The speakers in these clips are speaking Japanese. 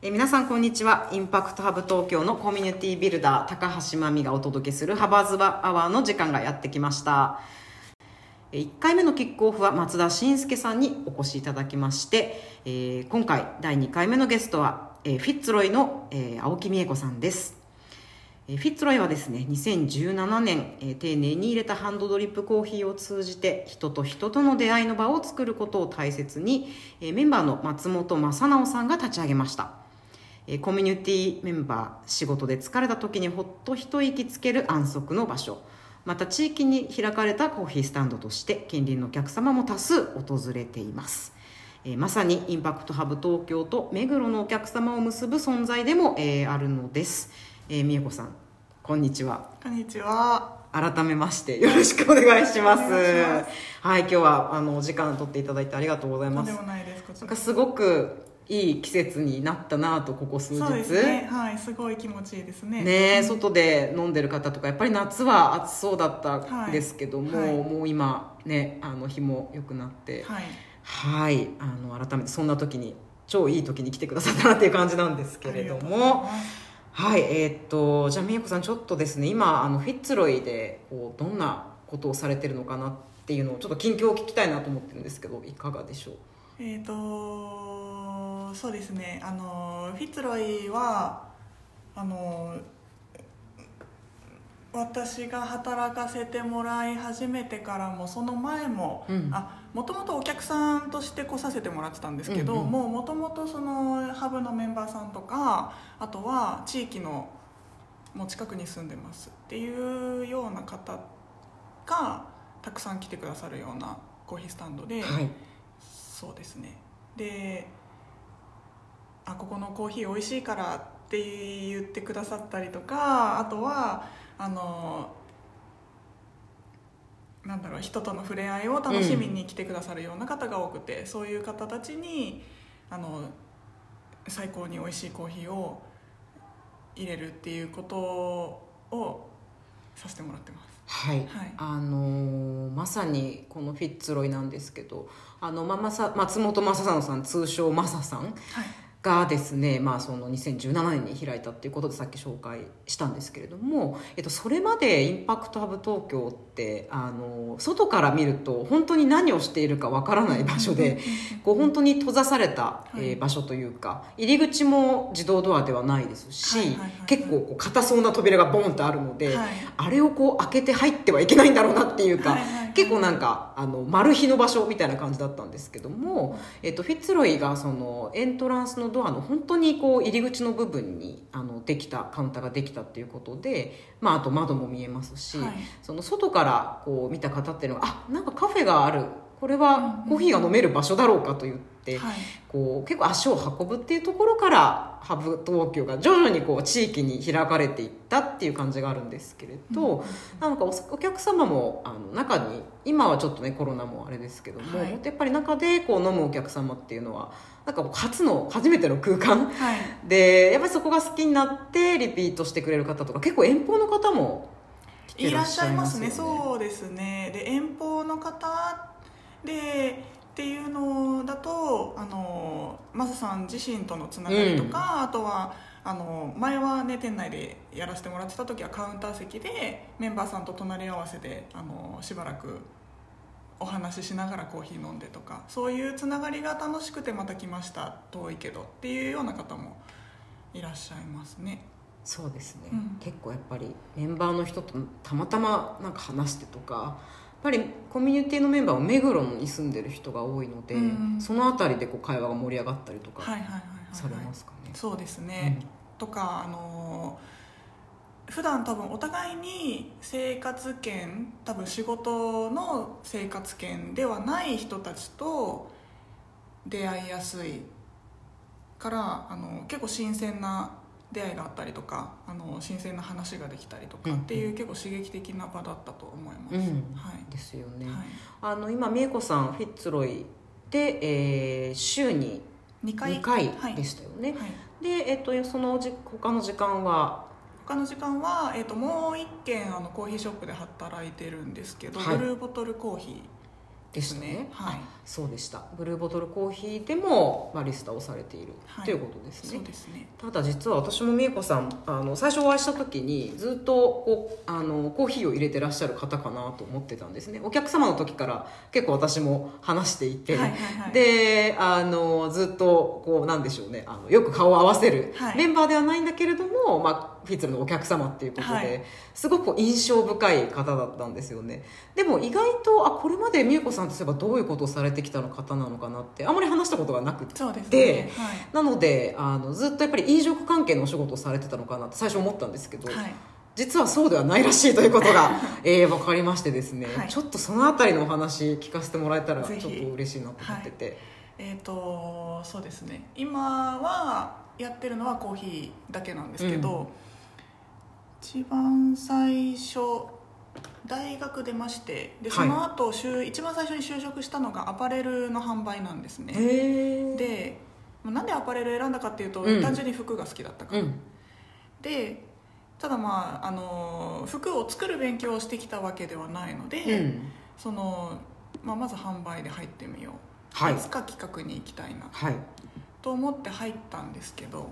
え皆さんこんにちは。インパクトハブ東京のコミュニティビルダー高橋真美がお届けするハバーズバアワーの時間がやってきました。1回目のキックオフは松田慎介さんにお越しいただきまして、えー今回第2回目のゲストは、えーフィッツロイの、えー青木美恵子さんです。えフィッツロイはですね2017年、え丁寧に入れたハンドドリップコーヒーを通じて人と人との出会いの場を作ることを大切に、えメンバーの松本正直さんが立ち上げました。コミュニティメンバー仕事で疲れた時にほっと一息つける安息の場所。また地域に開かれたコーヒースタンドとして近隣のお客様も多数訪れています。えーまさにインパクトハブ東京と目黒のお客様を結ぶ存在でも、えーあるのです、えー、美恵子さんこんにちは。こんにちは。改めましてよろしくお願いします。はい今日はあのお時間取っていただいてありがとうございまですもないです。こちらなんかすごくいい季節になったなとここ数日そうですね。はい、すごい気持ちいいですね。ねえうん外で飲んでる方とかやっぱり夏は暑そうだったんですけども、はいはいもう今ねあの日も良くなってはい。はいあの改めてそんな時に超いい時に来てくださったなっていう感じなんですけれどもはいえーっとじゃあ美恵子さんちょっとですね今あのフィッツロイでこうどんなことをされてるのかなっていうのをちょっと近況を聞きたいなと思ってるんですけどいかがでしょう？えっ、とそうですね。あのフィッツロイはあの私が働かせてもらい始めてからもその前も、うん。あもともとお客さんとして来させてもらってたんですけど、うんうんもうもともとそのハブのメンバーさんとかあとは地域のもう近くに住んでますっていうような方がたくさん来てくださるようなコーヒースタンドで、はい。そうですね。であここのコーヒー美味しいからって言ってくださったりとかあとはあのなんだろう人との触れ合いを楽しみに来てくださるような方が多くて、そういう方たちにあの最高に美味しいコーヒーを入れるっていうことをさせてもらってます。はい、はい。あのーまさにこのフィッツロイなんですけどあの、ままさ松本正直さん通称マサさん。はいがですね、まあ、その2017年に開いたっていうことでさっき紹介したんですけれども、えっと、それまでインパクトハブ東京ってあの外から見ると本当に何をしているかわからない場所でこう本当に閉ざされた、え場所というか入り口も自動ドアではないですし、結構こう硬そうな扉がボンとあるので、はい。あれをこう開けて入ってはいけないんだろうなっていうか、はいはいはい結構なんかあのマル秘の場所みたいな感じだったんですけども、えっと、フィッツロイがそのエントランスのドアの本当にこう入り口の部分にあのできたカウンターができたっていうことで、まあ、あと窓も見えますし、はい。その外からこう見た方っていうのがあなんかカフェがあるこれはうんうん。コーヒーが飲める場所だろうかと言って、はい。こう結構足を運ぶっていうところからハブ東京が徐々にこう地域に開かれていったっていう感じがあるんですけれど、なんかおお客様もあの中に今はちょっとねコロナもあれですけども、はい。やっぱり中でこう飲むお客様っていうのはなんか初の初めての空間はい。でやっぱりそこが好きになってリピートしてくれる方とか結構遠方の方もいらっししゃいますねね。そうですね。で遠方の方でっていうのだとあのマサさん自身とのつながりとか、あとはあの前はね店内でやらせてもらってた時はカウンター席でメンバーさんと隣り合わせであのしばらくお話ししながらコーヒー飲んでとかそういうつながりが楽しくてまた来ました遠いけどっていうような方もいらっしゃいますね。そうですね、うん。結構やっぱりメンバーの人とたまたまなんか話してとかぱりコミュニティのメンバーは目黒に住んでる人が多いので、うんその辺りでこう会話が盛り上がったりとかされはいますかね。そうですね、とかあの普段多分お互いに生活圏多分仕事の生活圏ではない人たちと出会いやすいからあの結構新鮮な出会いがあったりとかあの新鮮な話ができたりとかっていう、うん結構刺激的な場だったと思います、うん。はい。ですよね、はい、あの今美恵子さんフィッツロイで、えー週に2回。2回はい。でしたよね、はい。で、えっとそのじ他の時間は？他の時間は、えー、ともう一軒あのコーヒーショップで働いてるんですけど、はい。ブルーボトルコーヒでしたね。はい。そうでした。ブルーボトルコーヒーでもバリスタをされている、はい。ということですね。そうですね。ただ実は私も美恵子さんあの最初お会いした時にずっとこうあのコーヒーを入れてらっしゃる方かなと思ってたんですね。お客様の時から結構私も話していて、はいはいはい。であのずっとこうなんでしょうね。あのよく顔を合わせるはい。メンバーではないんだけれども、まあ、フィッツのお客様っていうことで、はい。すごく印象深い方だったんですよね。でも意外とあこれまで美恵子さんとすればどういうことをされてきたの方なのかなってあまり話したことがなくて。ね。はい。なのであのずっとやっぱり飲食関係のお仕事をされてたのかなって最初思ったんですけど、はい。実はそうではないらしいということが、えー、分かりましてですね、はい。ちょっとそのあたりのお話聞かせてもらえたらちょっと嬉しいなと思ってて、えっ、とそうですね。今はやってるのはコーヒーだけなんですけど、うん一番最初大学出ましてでその後、就一番最初に就職したのがアパレルの販売なんですね。でまあなんでアパレル選んだかっていうと、うん。単純に服が好きだったから、うん。でただまああの服を作る勉強をしてきたわけではないので、うん。その、まあ、まず販売で入ってみよう、はい。いつか企画に行きたいな。はい。と思って入ったんですけど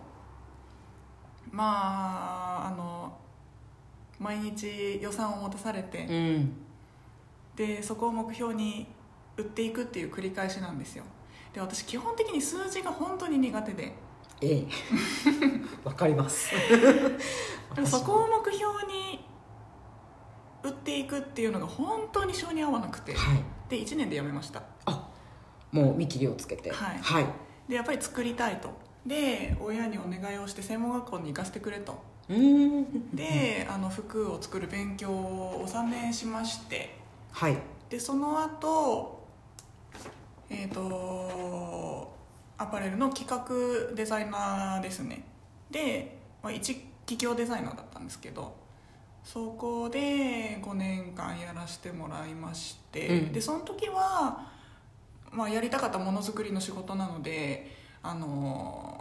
まああの毎日予算を持たされて、うん。でそこを目標に売っていくっていう繰り返しなんですよ。で私基本的に数字が本当に苦手で。ええ。わかります。そこを目標に売っていくっていうのが本当に性に合わなくてはい。で1年で辞めました。あもう見切りをつけて。はい。はい。でやっぱり作りたいと。で親にお願いをして専門学校に行かせてくれとであの服を作る勉強を3年しまして。はい。でその後えっ、とアパレルの企画デザイナーですね。で、まあ、一企業デザイナーだったんですけどそこで5年間やらせてもらいまして、うん。でその時は、まあ、やりたかったものづくりの仕事なのであの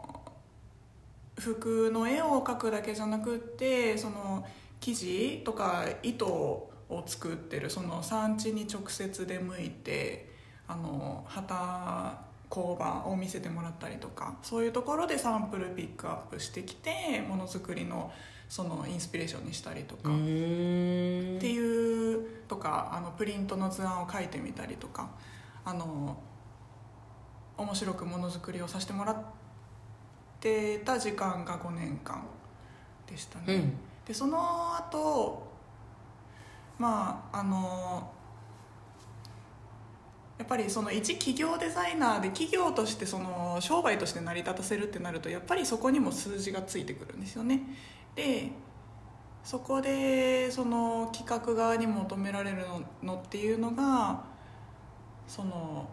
服の絵を描くだけじゃなくってその生地とか糸を作ってるその産地に直接出向いてあの旗工場を見せてもらったりとかそういうところでサンプルピックアップしてきてものづくりのそのインスピレーションにしたりとうか、っていうとかあのプリントの図案を書いてみたりとかあの面白くものづくりをさせてもらってた時間が5年間でしたね、うん。でその後まああのやっぱりその一企業デザイナーで企業としてその商売として成り立たせるってなるとやっぱりそこにも数字がついてくるんですよね。でそこでその企画側に求められるののっていうのがその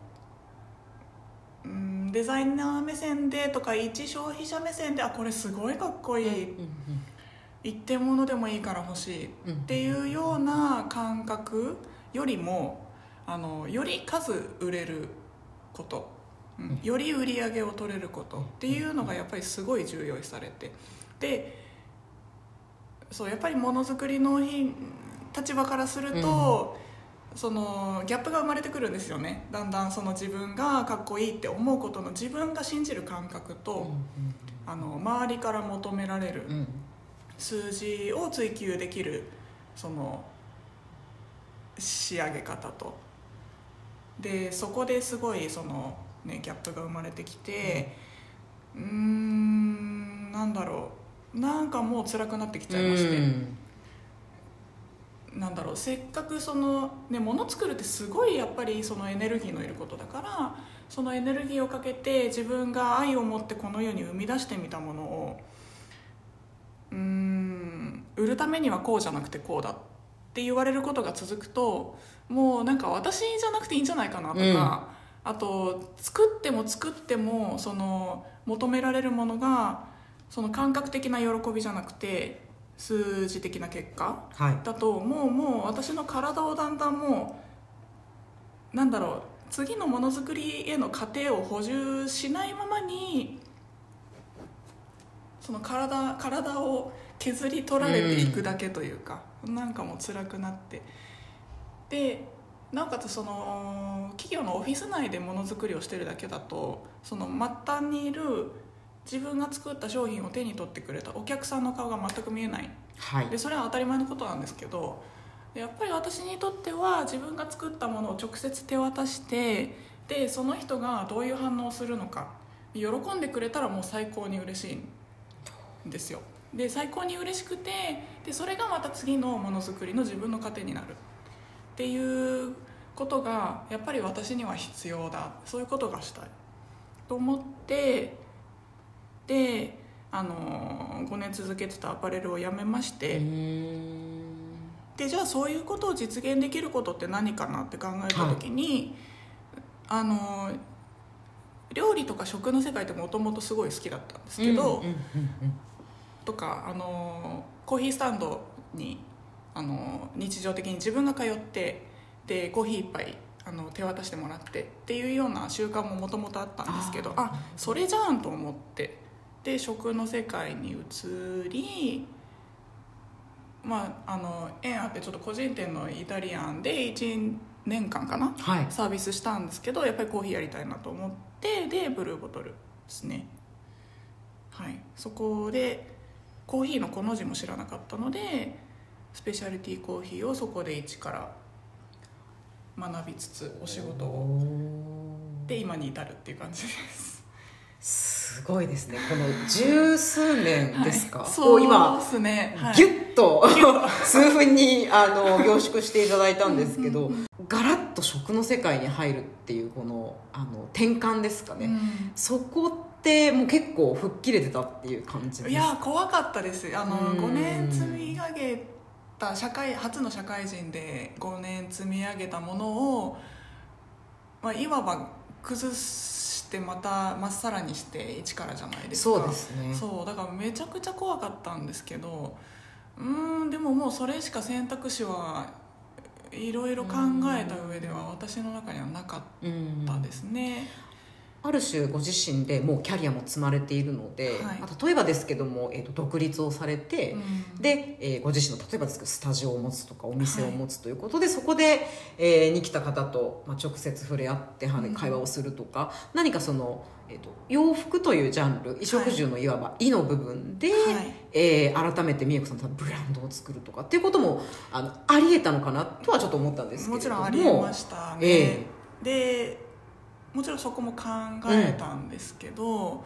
うんデザイナー目線でとか一消費者目線であこれすごいかっこいい、うん一点物でもいいから欲しい。うんっていうような感覚よりもあのより数売れること、うんより売り上げを取れること。っていうのがやっぱりすごい重要視されて。でそうやっぱりものづくりのひ立場からすると、そのギャップが生まれてくるんですよね。だんだんその自分がかっこいいって思うことの自分が信じる感覚と、あの周りから求められる数字を追求できるその仕上げ方と。でそこですごいその、ね、ギャップが生まれてきてうーんなんだろう。なんかもう辛くなってきちゃいまして、うんなんだろうせっかくその、ね、物作るってすごいやっぱりそのエネルギーのいることだからそのエネルギーをかけて自分が愛を持ってこの世に生み出してみたものをうーん売るためにはこうじゃなくてこうだって言われることが続くともうなんか私じゃなくていいんじゃないかなとか、あと作っても作ってもその求められるものがその感覚的な喜びじゃなくて数字的な結果はい。だともう。もう私の体をだんだんもうなんだろう次のものづくりへの過程を補充しないままにその体体を削り取られていくだけというか、なんかもう辛くなって。でなおかつその企業のオフィス内でものづくりをしてるだけだとその末端にいる自分が作った商品を手に取ってくれたお客さんの顔が全く見えない。はい。でそれは当たり前のことなんですけどやっぱり私にとっては自分が作ったものを直接手渡してでその人がどういう反応をするのか喜んでくれたらもう最高に嬉しいんですよ。で最高に嬉しくてでそれがまた次のものづくりの自分の糧になる。っていうことがやっぱり私には必要だ。そういうことがしたい。と思ってであの5年続けてたアパレルを辞めまして、でじゃあそういうことを実現できることって何かなって考えた時に、あの料理とか食の世界ってもともとすごい好きだったんですけど、とかあのコーヒースタンドにあの日常的に自分が通ってでコーヒー一杯あの手渡してもらってっていうような習慣ももともとあったんですけどあそれじゃんと思ってで食の世界に移りまああの縁あってちょっと個人店のイタリアンで1年間かなはい。サービスしたんですけどやっぱりコーヒーやりたいなと思ってでブルーボトルですね。はい。そこでコーヒーのこの字も知らなかったのでスペシャリティコーヒーをそこで一から学びつつお仕事を。で今に至るっていう感じです すごいですね。この十数年ですか、はい。をそう今ですね、はい、ギュッと 数分にあの 凝縮していただいたんですけどガラッと食の世界に入るっていうこのあの転換ですかね、うん。そこってもう結構吹っ切れてたっていう感じですいや怖かったです。あのうん。5年積み上げた社会初の社会人で5年積み上げたものを、まあ、いわば崩してまたまっさらにして一からじゃないですか。そうですね。そうだからめちゃくちゃ怖かったんですけどうーんでももうそれしか選択肢はいろいろ考えた上では私の中にはなかっうんたですね、ある種ご自身でもうキャリアも積まれているので、はい。まあ例えばですけども、えー、と独立をされて、うん。で、えーご自身の例えばですけどスタジオを持つとかお店を持つということで、そこで、えーに来た方と、まあ、直接触れ合ってはうん。会話をするとか、何かその、えー、と洋服というジャンル衣食住のいわば「衣」の部分で、はい。えー改めて美恵子さんとブランドを作るとかっていうこともあのありえたのかなとはちょっと思ったんですけれども。もちろんありえましたね、え。でもちろんそこも考えたんですけど、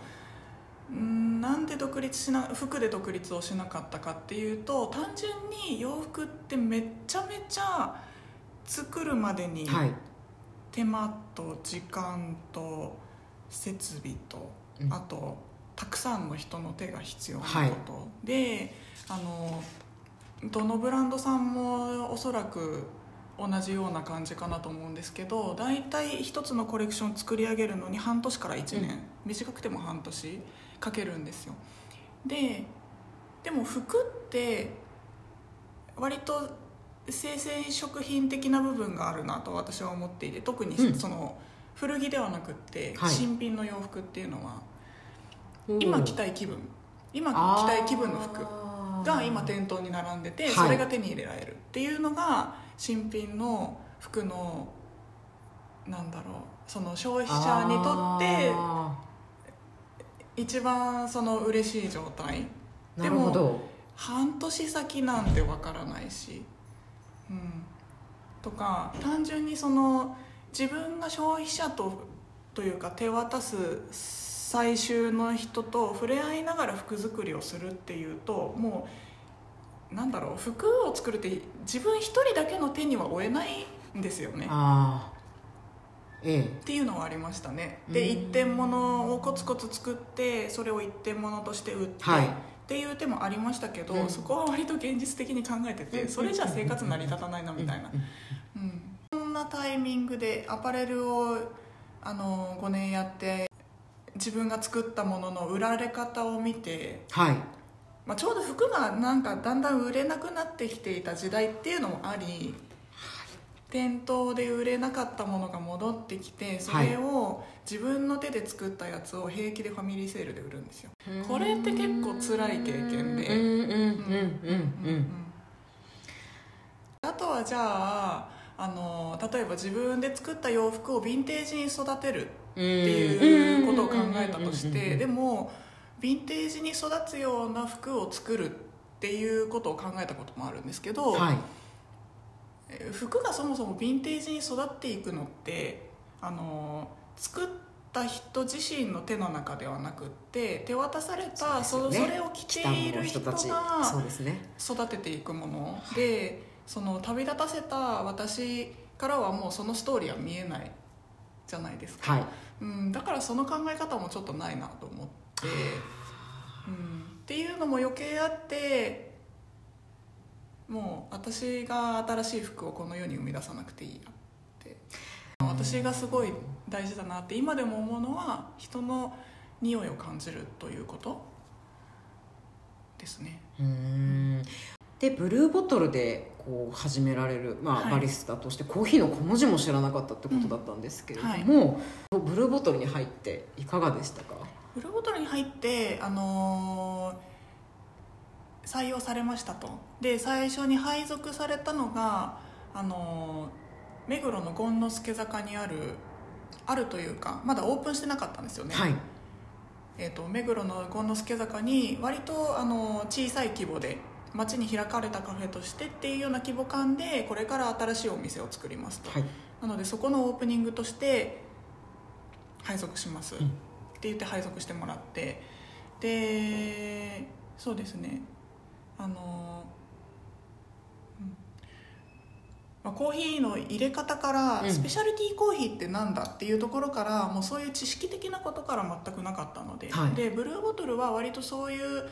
うん、なんで独立しな服で独立をしなかったかっていうと単純に洋服ってめちゃめちゃ作るまでにはい。手間と時間と設備と、うん。あとたくさんの人の手が必要なこと、であのどのブランドさんもおそらく同じような感じかなと思うんですけど大体一つのコレクション作り上げるのに半年から1年、うん。短くても半年かけるんですよ。ででも服って割と生鮮食品的な部分があるなと私は思っていて特にうん。その古着ではなくってはい。新品の洋服っていうのはうん今着たい気分。今着たい気分の服が今店頭に並んでてはい。それが手に入れられるっていうのが新品の服のなんだろうその消費者にとってあ一番その嬉しい状態。ーなるほど。半年先なんてわからないし、うん、とか単純にその自分が消費者とというか手渡す最終の人と触れ合いながら服作りをするっていうともうなんだろう服を作るって自分一人だけの手には負えないんですよね。ああえっていうのはありましたね。でうん。一点物をコツコツ作ってそれを一点物として売って、はい。っていう手もありましたけど、うん。そこは割と現実的に考えててそれじゃ生活成り立たないなみたいな、うん、そんなタイミングでアパレルをあの5年やって自分が作ったものの売られ方を見て、はいまあ、ちょうど服がなんかだんだん売れなくなってきていた時代っていうのもあり店頭で売れなかったものが戻ってきてそれを自分の手で作ったやつを平気でファミリーセールで売るんですよ。これって結構辛い経験で。うんうんうんうんうん。あとはじゃああの例えば自分で作った洋服をヴィンテージに育てるっっていうことを考えたとしてでもヴィンテージに育つような服を作るっていうことを考えたこともあるんですけど、はい。えー服がそもそもヴィンテージに育っていくのってあの作った人自身の手の中ではなくって手渡されたそ,、ね。それを着て北いる人が育てていくもの。でその旅立たせた私からはもうそのストーリーは見えないじゃないですか、はい。うん、だからその考え方もちょっとないなと思って、うん、っていうのも余計あってもう私が新しい服をこの世に生み出さなくていいやって。私がすごい大事だなって今でも思うのは人の匂いを感じるということ。ですね。うーん。でブルーボトルでこう始められる、まあはい。バリスタとしてコーヒーの小文字も知らなかったってことだったんですけれども、ブルーボトルに入っていかがでしたか？ブルーボトルに入って、あのー採用されましたと。で最初に配属されたのが、あのー目黒の権之助坂にあるあるというかまだオープンしてなかったんですよね、はい。えー、と目黒の権之助坂に割と、あのー小さい規模で街に開かれたカフェとしてっていうような規模感でこれから新しいお店を作りますと、はい。なのでそこのオープニングとして配属します、んって言って配属してもらってでそうですね。あの、うん。まあ、コーヒーの入れ方から、うん。スペシャルティーコーヒーってなんだっていうところからもうそういう知識的なことから全くなかったので,、はい。でブルーボトルは割とそういう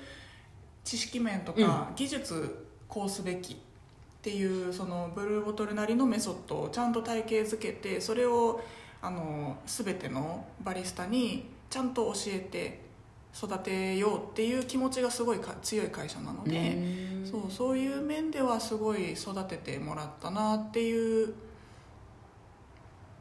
知識面とか技術こうすべきっていうそのブルーボトルなりのメソッドをちゃんと体系づけてそれをあの全てのバリスタにちゃんと教えて育てようっていう気持ちがすごいか強い会社なのうでそうそういう面ではすごい育ててもらったなっていう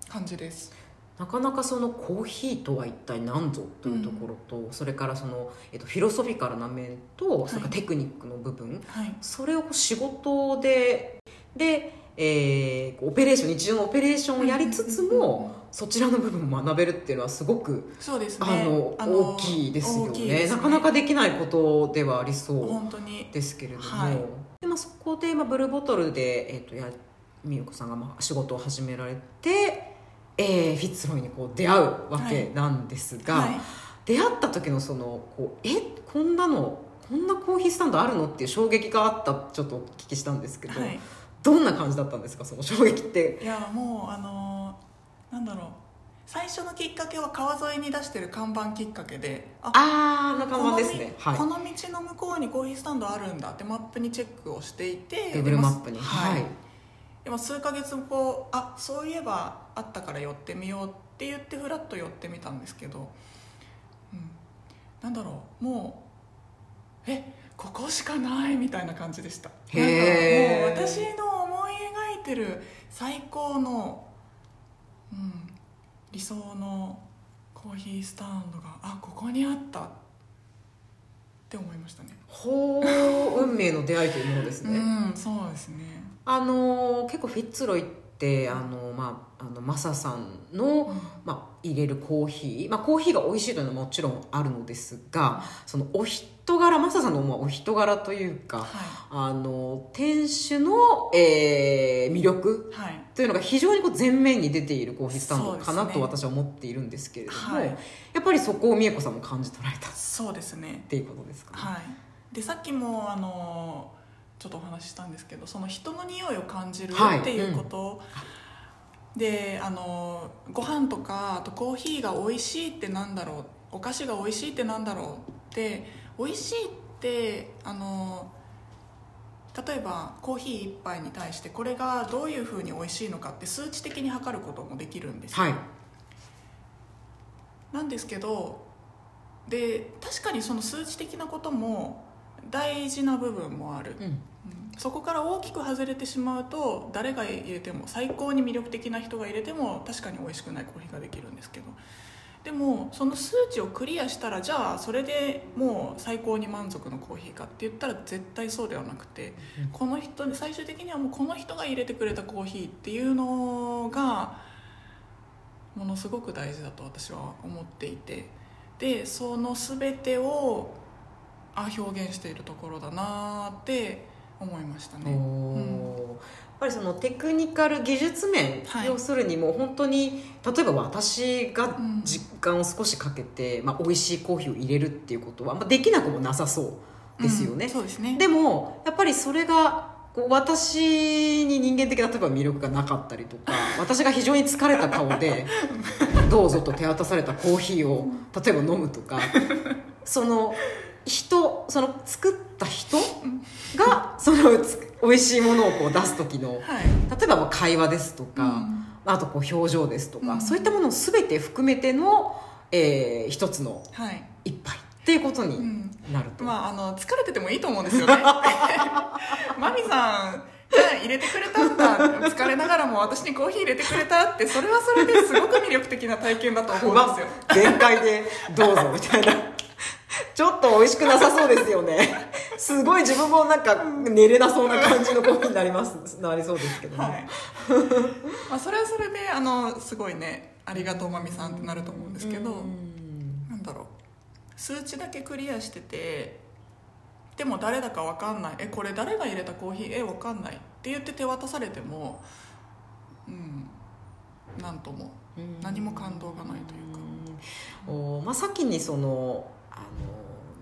感じです。なかなかそのコーヒーとは一体何ぞというところと、それからその、えっと、フィロソフィカルな面と、それからテクニックの部分。はい。それを仕事でで、えーオペレーション日常のオペレーションをやりつつうんうんうんうんもそちらの部分を学べるっていうのはすごくそうですね。あの大きいですよね。大きいですなかなかできないことではありそう本当に。ですけれども、はい。でまあ、そこで、まあ、ブルーボトルで、えー、とや美代子さんがまあ仕事を始められて、えーフィッツロイにこう出会うわけなんですが、はい。出会った時のそのこうえこんなのこんなコーヒースタンドあるのっていう衝撃があったちょっとお聞きしたんですけど、はい。どんな感じだったんですかその衝撃って？いやもうあのなんだろう。最初のきっかけは川沿いに出してる看板きっかけであああな看板ですね。はい。このこの道の向こうにコーヒースタンドあるんだってマップにチェックをしていて Google でマップに。はい、はい。でも数ヶ月後あそういえばあったから寄ってみようって言ってフラッと寄ってみたんですけど、うん、なんだろう。もうえここしかないみたいな感じでした。なんかもう私の思い描いてる最高の、うん、理想のコーヒースタンドがあここにあったって思いましたね。ほう運命の出会いというものですね、うんそうですね。あのー結構フィッツロイってあの、まあ、あのマサさんの、うん。まあ、入れるコーヒー、まあ、コーヒーが美味しいというのはもちろんあるのですがそのお人柄マサさんのまあお人柄というかはあの店主の、えー魅力というのが非常にこう前面に出ているコーヒースタンドかなと私は思っているんですけれども、はい。やっぱりそこを美恵子さんも感じ取られた。っそうですね。ていうことですかね。はい。でさっきもあのちょっとお話ししたんですけどその人の匂いを感じるはい。っていうこと、であのご飯とかあとコーヒーが美味しいってなんだろう。お菓子が美味しいってなんだろうって美味しいってあの例えばコーヒー1杯に対してこれがどういうふうに美味しいのかって数値的に測ることもできるんですよ。はい。なんですけどで確かにその数値的なことも大事な部分もある、うんうんそこから大きく外れてしまうと誰が入れても最高に魅力的な人が入れても確かに美味しくないコーヒーができるんですけど。でもその数値をクリアしたらじゃあそれでもう最高に満足のコーヒーかって言ったら絶対そうではなくて、この人最終的にはもうこの人が入れてくれたコーヒーっていうのがものすごく大事だと私は思っていて。でその全てをあ表現しているところだなって思いましたね。やっぱりそのテクニカル技術面、はい。要するにもう本当に例えば私がうん。時間を少しかけて、まあ、美味しいコーヒーを入れるっていうことは、まあ、できなくもなさそうですよね、うん。そうですね。でもやっぱりそれがこう私に人間的な例えば魅力がなかったりとか 私が非常に疲れた顔で どうぞと手渡されたコーヒーを例えば飲むとかその人その作った人がそのつ美味しいものをこう出す時のはい。例えばまあ会話ですとか、うん。あとこう表情ですとか、うん。そういったものを全て含めての、えー一つのはい。一杯っていうことにうん。なると、まあ、あの疲れててもいいと思うんですよね。マミさんが入れてくれたんだ疲れながらも私にコーヒー入れてくれたってそれはそれですごく魅力的な体験だと思うんですよ。全開でどうぞみたいなちょっと美味しくなさそうですよね。すごい自分もなんか寝れなそうな感じのコーヒーになります。なりそうですけどね、はい。まあそれはそれであのすごいねありがとうまみさんってなると思うんですけどうん。なんだろう。数値だけクリアしててでも誰だか分かんない。えこれ誰が入れたコーヒー？え分かんない。って言って手渡されてもうんなんとも。何も感動がないというか。おまあ、先にその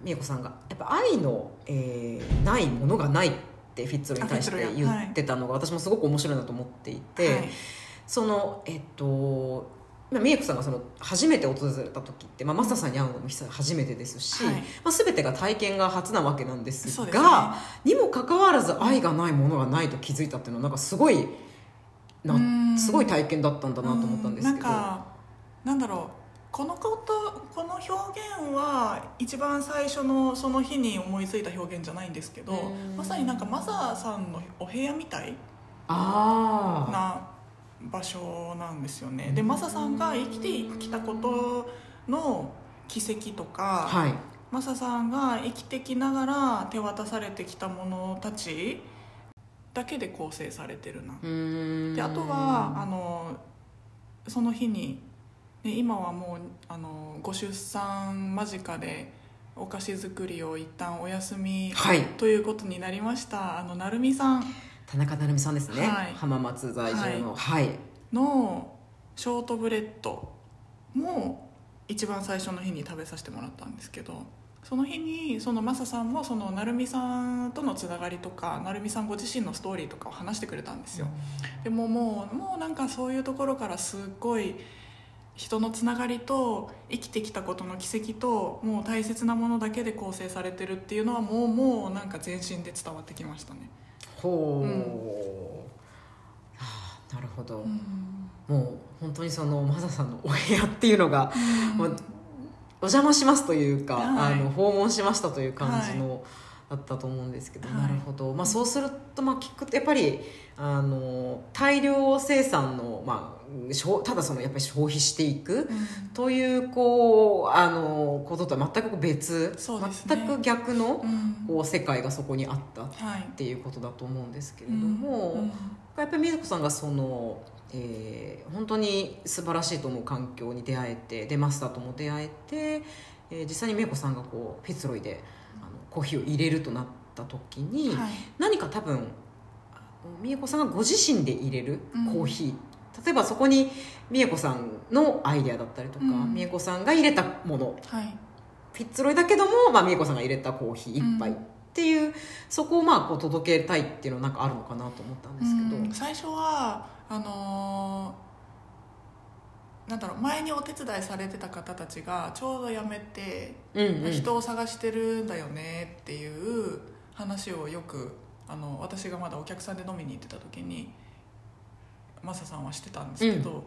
美恵子さんがやっぱ愛の、えーないものがないってフィッツロイに対して言ってたのが、私もすごく面白いなと思っていて、はい。そのえっとまあ美恵子さんがその初めて訪れた時って、まあ、マスターさんに会うのも久初めてですし、はい。まあ、全てが体験が初なわけなんですそうですね。がにもかかわらず愛がないものがないと気づいたっていうのはなんかすごいなうん。すごい体験だったんだなと思ったんですけど。なんかなんだろうこのことこの表現は一番最初のその日に思いついた表現じゃないんですけどうん。まさになんかマサさんのお部屋みたいな場所なんですよね。でマサさんが生きてきたことの奇跡とか、はい。マサさんが生きてきながら手渡されてきたものたちだけで構成されてるな。であとはあのその日に、ね、今はもうあのご出産間近でお菓子作りを一旦お休みはい。ということになりました。あの成美さん。田中成美さんですね、はい。浜松在住の。はい、のショートブレッドも一番最初の日に食べさせてもらったんですけどその日にそのマサさんもその成美さんとのつながりとか成美さんご自身のストーリーとかを話してくれたんですよ。でももうもうなんかそういうところからすっごい人のつながりと生きてきたことの奇跡ともう大切なものだけで構成されてるっていうのはもうもうなんか全身で伝わってきましたね、ほう、うん。はあなるほど、うん。もう本当にそのマサさんのお部屋っていうのが、もうお邪魔しますというか、はい。あの訪問しましたという感じの、だったと思うんですけど、はい。なるほど、まあ、そうすると、まあ、聞くとやっぱりあの大量生産の、まあ、消ただそのやっぱり消費していく、うん。というこうあのこととは全く別、ね。全く逆のうん。こう世界がそこにあったっはい。ていうことだと思うんですけれども、うん。やっぱり水子さんがその、えー本当に素晴らしいと思う環境に出会えてでマスターとも出会えて、えー実際に美恵子さんがこうフィッツロイであのコーヒーを入れるとなった時に、はい。何か多分美恵子さんがご自身で入れるうん。コーヒー、例えばそこに美恵子さんのアイデアだったりとか、うん。美恵子さんが入れたもの。はい。フィッツロイだけども、まあ、美恵子さんが入れたコーヒー一杯っうんていう、そこをまあこう届けたいっていうのはなんかあるのかなと思ったんですけど。うん。最初はあのーなんだろう前にお手伝いされてた方たちがちょうど辞めて、うんうん。人を探してるんだよねっていう話をよくあの私がまだお客さんで飲みに行ってた時にマサさんはしてたんですけど、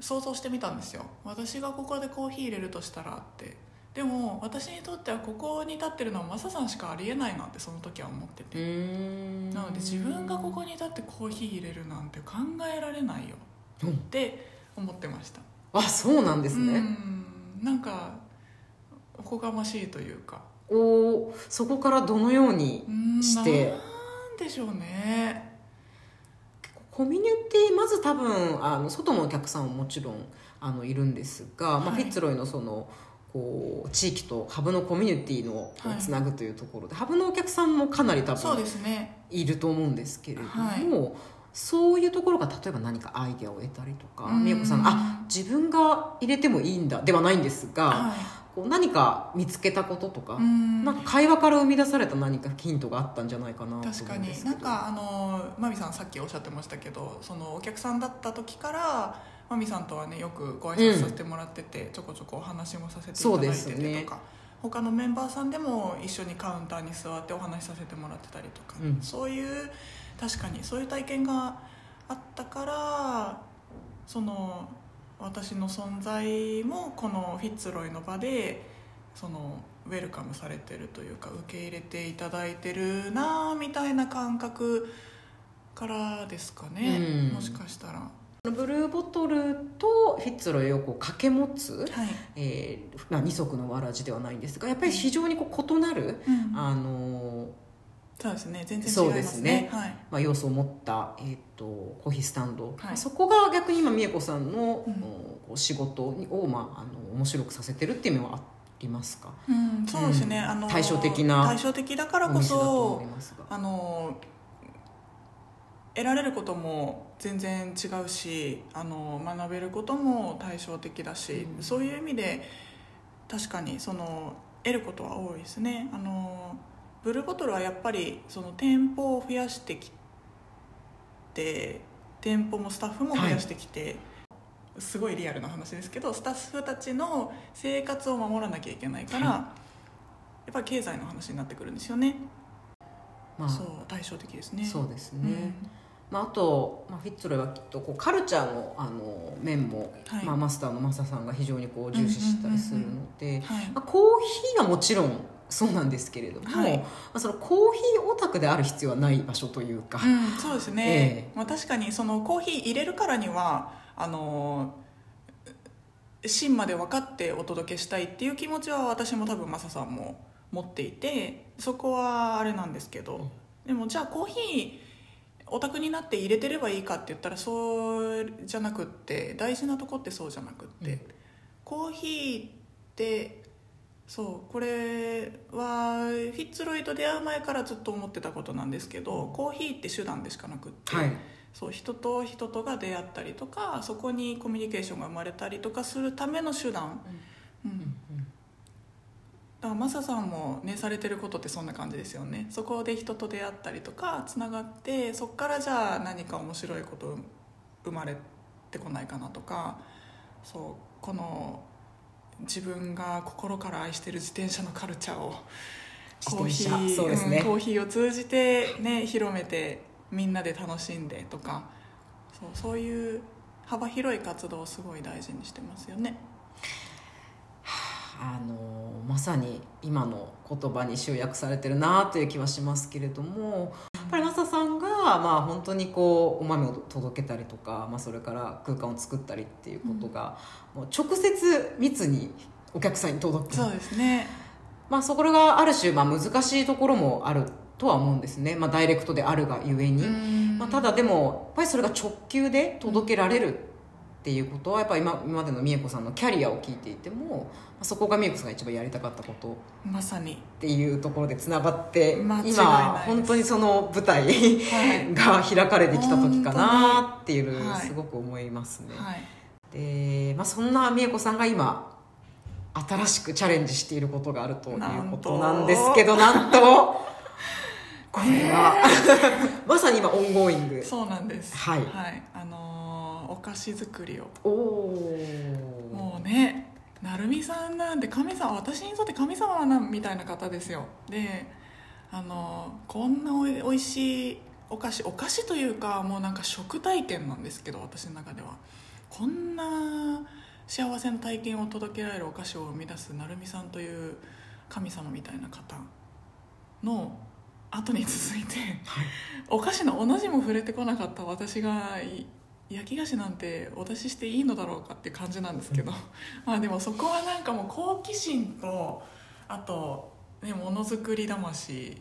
想像してみたんですよ。私がここでコーヒー入れるとしたらって。でも私にとってはここに立ってるのはマサさんしかありえないなってその時は思ってて。なので自分がここに立ってコーヒー入れるなんて考えられないようん。って思ってました。あそうなんですね、うん。なんかおこがましいというか。おそこからどのようにうんしてなんでしょうねコミュニティまず多分あの外のお客さんももちろんあのいるんですが、まあ、はいフィッツロイのそのこう地域とハブのコミュニティのをはいつなぐというところで、ハブのお客さんもかなり多分いると思うんですけれども、はい。そういうところが例えば何かアイデアを得たりとかうん。美恵子さんがあ自分が入れてもいいんだではないんですが、はこう何か見つけたこととか、なんか会話から生み出された何かヒントがあったんじゃないかなと思うんです確かに。なんかあのマミさんさっきおっしゃってましたけどそのお客さんだった時からマミさんとはねよくご挨拶させてもらってて、ちょこちょこお話もさせていただいててとか、他のメンバーさんでも一緒にカウンターに座ってお話しさせてもらってたりとか、うん。そういう確かにそういう体験があったからその私の存在もこのフィッツロイの場でそのウェルカムされてるというか受け入れていただいてるなみたいな感覚からですかね、うん。もしかしたら。ブルーボトルとフィッツロイをこう掛け持つ、はい。えーまあ、二足のわらじではないんですがやっぱり非常にこう異なる、うん。あのーそうですね。全然違いそうますですね。ねはい。まあ、要素を持った、えー、とコーヒースタンド、はい。まあそこが逆に今美恵子さんの、うん。仕事を、まあ、あの面白くさせてるっていう面はありますか？うん、そうですね、うん。あの対照的な対照的だからこそあの得られることも全然違うしあの学べることも対照的だし、うん。そういう意味で確かにその得ることは多いですね。あのブルーボトルはやっぱりその店舗を増やしてきて店舗もスタッフも増やしてきて、すごいリアルな話ですけどスタッフたちの生活を守らなきゃいけないから、はい。やっぱり経済の話になってくるんですよね、まあそう対照的ですね。そうですね、うん。まあ、あと、まあ、フィッツロイはきっとこうカルチャーのあの面も、はい。まあ、マスターのマサさんが非常にこう重視したりするので、コーヒーはもちろんそうなんですけれども、はい。まあ、そのコーヒーオタクである必要はない場所というか、うん、そうですね、えまあ、確かにそのコーヒー入れるからにはあの芯まで分かってお届けしたいっていう気持ちは私も多分マサさんも持っていてそこはあれなんですけど、でもじゃあコーヒーオタクになって入れてればいいかって言ったらそうじゃなくって大事なとこってそうじゃなくって、うん。コーヒーってそうこれはフィッツロイと出会う前からずっと思ってたことなんですけどコーヒーって手段でしかなくって、はい。そう人と人とが出会ったりとかそこにコミュニケーションが生まれたりとかするための手段、うん。だからマサさんもねされてることってそんな感じですよね。そこで人と出会ったりとかつながってそこからじゃあ何か面白いこと生まれてこないかなとかそうこの自分が心から愛してる自転車のカルチャーをコーヒーそうんコーヒーを通じて、ね、広めてみんなで楽しんでとかそうそういう幅広い活動をすごい大事にしてますよね。あのまさに今の言葉に集約されてるなという気はしますけれどもまあ、本当にこうお豆を届けたりとか、まあ、それから空間を作ったりっていうことが、もう直接密にお客さんに届く。そうですね。まあ、そこがある種、まあ、難しいところもあるとは思うんですね、まあ、ダイレクトであるがゆえに、まあ、ただでもやっぱりそれが直球で届けられるっていうことはやっぱり今今までの美恵子さんのキャリアを聞いていても、まあ、そこが美恵子さんが一番やりたかったことまさに。っていうところでつながって今本当にその舞台はい。が開かれてきた時かなっていうすごく思いますね。はい。で、まあ、そんな美恵子さんが今新しくチャレンジしていることがあるということなんですけどなんと。これは。まさに今オンゴーイング。そうなんです。はい。あのーお菓子作りを。おおもうね成美さんなんて神様私にとって神様なみたいな方ですよ。であのこんなおいしいお菓子お菓子というかもうなんか食体験なんですけど私の中では。こんな幸せな体験を届けられるお菓子を生み出す成美さんという神様みたいな方の後に続いて、お菓子の同じも触れてこなかった私がい焼き菓子なんてお出ししていいのだろうかって感じなんですけど まあでもそこはなんかもう好奇心とあと、ね、ものづくり魂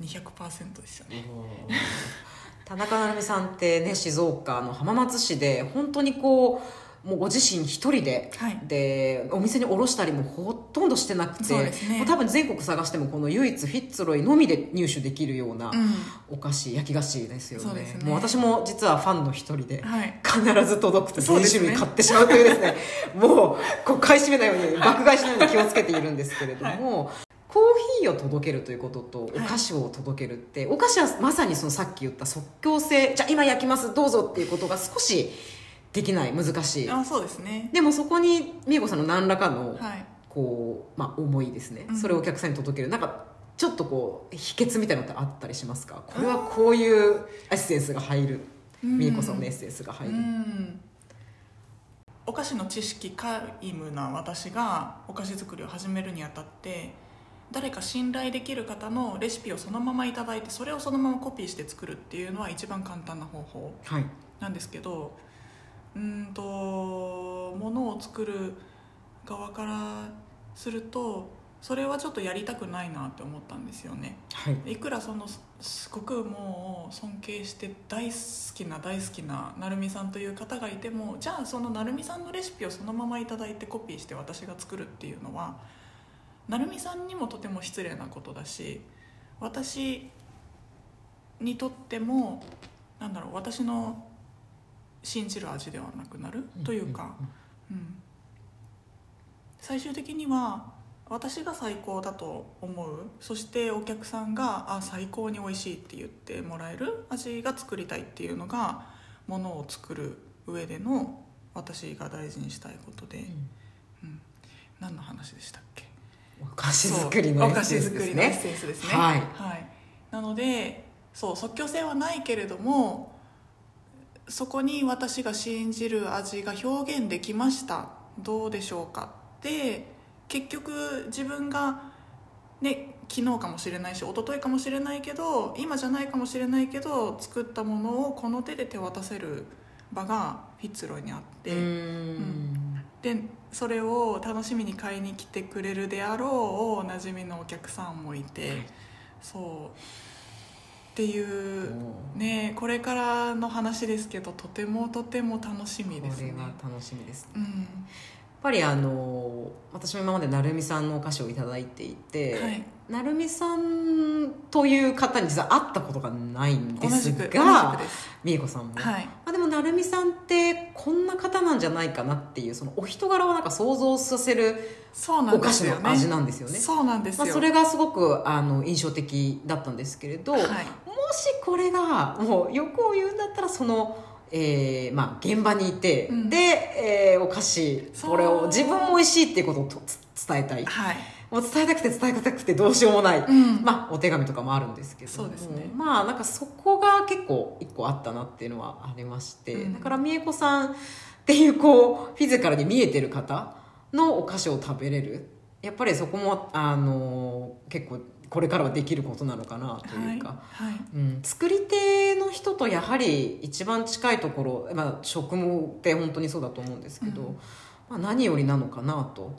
200%ですよね。田中成美さんってね静岡の浜松市で本当にこうもうご自身一人で、はい。でお店に卸したりもほとんどしてなくてねもう多分全国探してもこの唯一フィッツロイのみで入手できるようなうん。お菓子、焼き菓子ですよね。ね。もう私も実はファンの一人で、はい。必ず届くと全種類買ってしまうというですね もうこう買い占めないように爆買いしないように気をつけているんですけれども、コーヒーを届けるということとお菓子を届けるって、お菓子はまさにそのさっき言った即興性じゃあ今焼きますどうぞっていうことが少しできない難しい。あそうですね。でもそこに美恵子さんの何らかのはい。こう、まあ、思いですね、うん。それをお客さんに届ける。なんかちょっとこう秘訣みたいなのってあったりしますか？これはこういうエッセンスが入る。うん美恵子さんのエッセンスが入る、うん。お菓子の知識皆無な私がお菓子作りを始めるにあたって誰か信頼できる方のレシピをそのままいただいてそれをそのままコピーして作るっていうのは一番簡単な方法はい。なんですけどうーんとものを作る側からするとそれはちょっとやりたくないなって思ったんですよね。はい。いくらそのすすごくもう尊敬して大好きな大好きな成美さんという方がいてもじゃあその成美さんのレシピをそのままいただいてコピーして私が作るっていうのは成美さんにもとても失礼なことだし私にとってもなんだろう私の信じる味ではなくなるというか、うん、最終的には私が最高だと思う。そしてお客さんがあ最高に美味しいって言ってもらえる味が作りたいっていうのがものを作る上での私が大事にしたいことで、うん。何の話でしたっけ？お菓子作りのエッセンスですね。センスですね。はい。なのでそう即興性はないけれどもそこに私が信じる味が表現できました。どうでしょうか？って結局自分がね昨日かもしれないし一昨日かもしれないけど今じゃないかもしれないけど作ったものをこの手で手渡せる場がフィッツロイにあって、うーん。でそれを楽しみに買いに来てくれるであろうおなじみのお客さんもいて。そうっていうねこれからの話ですけどとてもとても楽しみこですね。れは楽しみですね。うん。やっぱりあの私も今まで成美さんのお菓子をいただいていて、はい成美さんという方に実は会ったことがないんで同す。が美恵子さんも、はい。まあ、でも成美さんってこんな方なんじゃないかなっていうそのお人柄をなんか想像させるお菓子の味なんですよね。そうなんですよ、まあ、それがすごくあの印象的だったんですけれど、はい。もしこれがもう欲を言うんだったらその、えーまあ、現場にいて、うん。で、えーお菓子これを自分も美味しいっていうことを伝えたい。はいもう伝えたくて伝えたくてどうしようもない、うん。まあ、お手紙とかもあるんですけど。そうですね。まあなんかそこが結構一個あったなっていうのはありまして、うん。だから美恵子さんっていうこうフィジカルに見えてる方のお菓子を食べれる。やっぱりそこもあの結構これからはできることなのかなというか、はい。はい。うん、作り手の人とやはり一番近いところ、まあ、食務って本当にそうだと思うんですけど、うん。まあ、何よりなのかなと。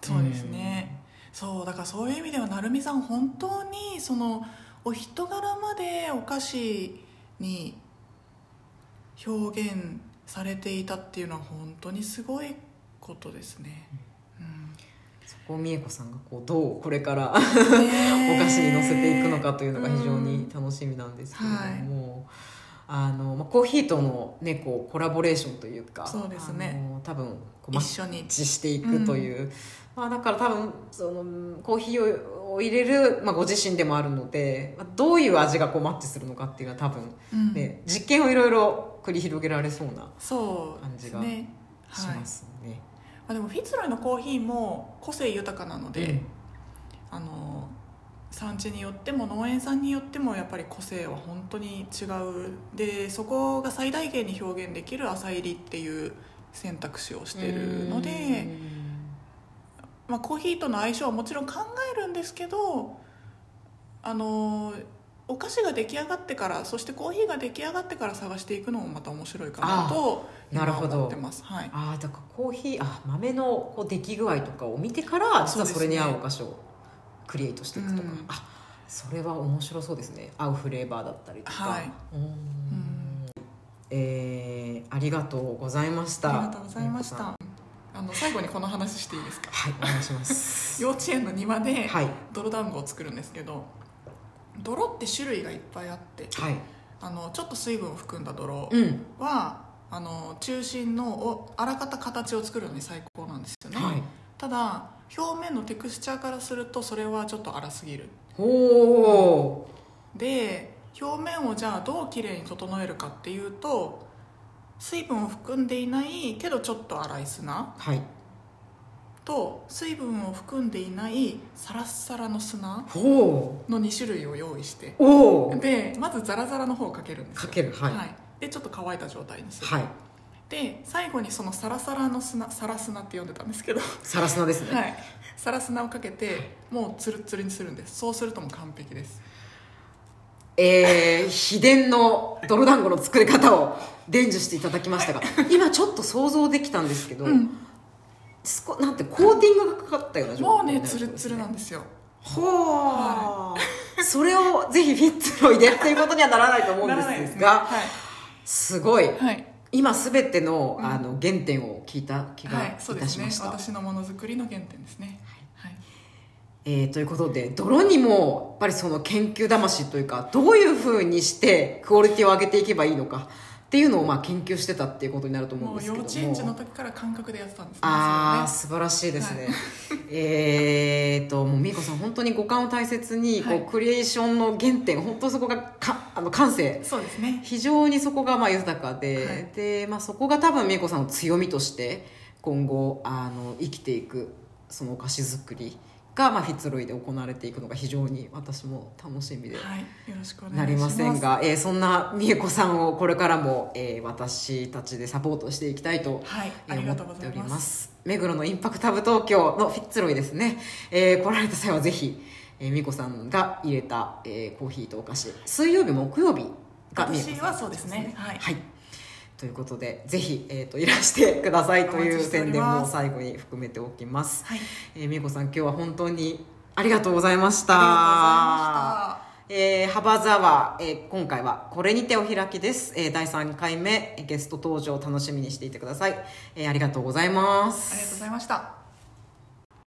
そうですね、そうだからそういう意味では成美さん本当にそのお人柄までお菓子に表現されていたっていうのは本当にすごいことですね、うんそこを美恵子さんがこうどうこれからお お菓子に乗せていくのかというのが非常に楽しみなんですけれども、あのまあ、コーヒーとの、ね、こうコラボレーションというかそうですね。あの多分こうマッ一緒に。チしていくという、まあ、だから多分そのコーヒーを入れる、まあ、ご自身でもあるので、まあ、どういう味がこうマッチするのかっていうのは多分、うん。ね実験をいろいろ繰り広げられそうな感じがですね。はい。しますね。まあ、でもフィッツロイのコーヒーも個性豊かなので、うん。あの産地によっても農園さんによってもやっぱり個性は本当に違う。でそこが最大限に表現できる朝入りっていう選択肢をしてるので、まあ、コーヒーとの相性はもちろん考えるんですけどあのお菓子が出来上がってからそしてコーヒーが出来上がってから探していくのもまた面白いかなとあなるほど。今思ってます、はい、ああだからコーヒーあ豆のこう出来具合とかを見てから実はそれに合うお菓子をクリエイトしていくとか、うん。あそれは面白そうですね。合うフレーバーだったりとか、はい。うん。えーありがとうございました。ありがとうございました。あの最後にこの話していいですか？はいお願いします。幼稚園の庭ではい。泥団子を作るんですけど泥って種類がいっぱいあってはい。あのちょっと水分を含んだ泥うん。は、あの中心のおあらかた形を作るのに最高なんですよね、はい。ただ表面のテクスチャーからするとそれはちょっと粗すぎる。おおで表面をじゃあどうきれいに整えるかっていうと水分を含んでいないけどちょっと粗い砂。はい。と水分を含んでいないサラッサラの砂。ほの2種類を用意して。うおおでまずザラザラの方をかけるんですよ。かける。はい。でちょっと乾いた状態にする、はいで最後にそのサラサラの砂サラ砂って呼んでたんですけど。サラスナですね、はい。サラ砂をかけてもうツルッツルにするんです。そうするともう完璧です。えー、秘伝の泥団子の作り方を伝授していただきましたが今ちょっと想像できたんですけど、うん。すこなんてコーティングがかかったような状態もうねツルッツルなんでですよ。すねほー、それをぜひフィッツロイでっていうことにはならないと思うんですがならないですごい。い、はい今すべての,、うん。あの原点を聞いた気がはいいそうですね。たしました、私のものづくりの原点ですね。はい。えーということで泥にもやっぱりその研究魂というかどういうふうにしてクオリティを上げていけばいいのかっていうのをまあ研究してたっていうことになると思うんですけども。幼稚園児の時から感覚でやってたんですね。ああそ素晴らしいですね、えーともう美子さん本当に五感を大切にこう、はい。クリエーションの原点本当そこがかあの感性。そうですね。非常にそこがまあ豊かで、はい。で、まあ、そこが多分美子さんの強みとして今後あの生きていくそのお菓子作りが、まあ、フィッツロイで行われていくのが非常に私も楽しみではいよろしくお願いしなます。りませんが、えーそんな美恵子さんをこれからも、えー私たちでサポートしていきたいとはいえー思っております。目黒のインパクトハブ東京のフィッツロイですね、えー来られた際はぜひ、えー、美子さんが入れた、えーコーヒーとお菓子。水曜日木曜日が美恵子さん私はそうですね。はい。はいということでぜひ、えー、といらしてくださいという宣伝も最後に含めておきます、はい。えー、美恵子さん今日は本当にありがとうございました。あえー、ハバザワー、えー今回はこれにてお開きです、えー第3回目ゲスト登場楽しみにしていてください、えーありがとうございます。りがとうございましたありがとうございました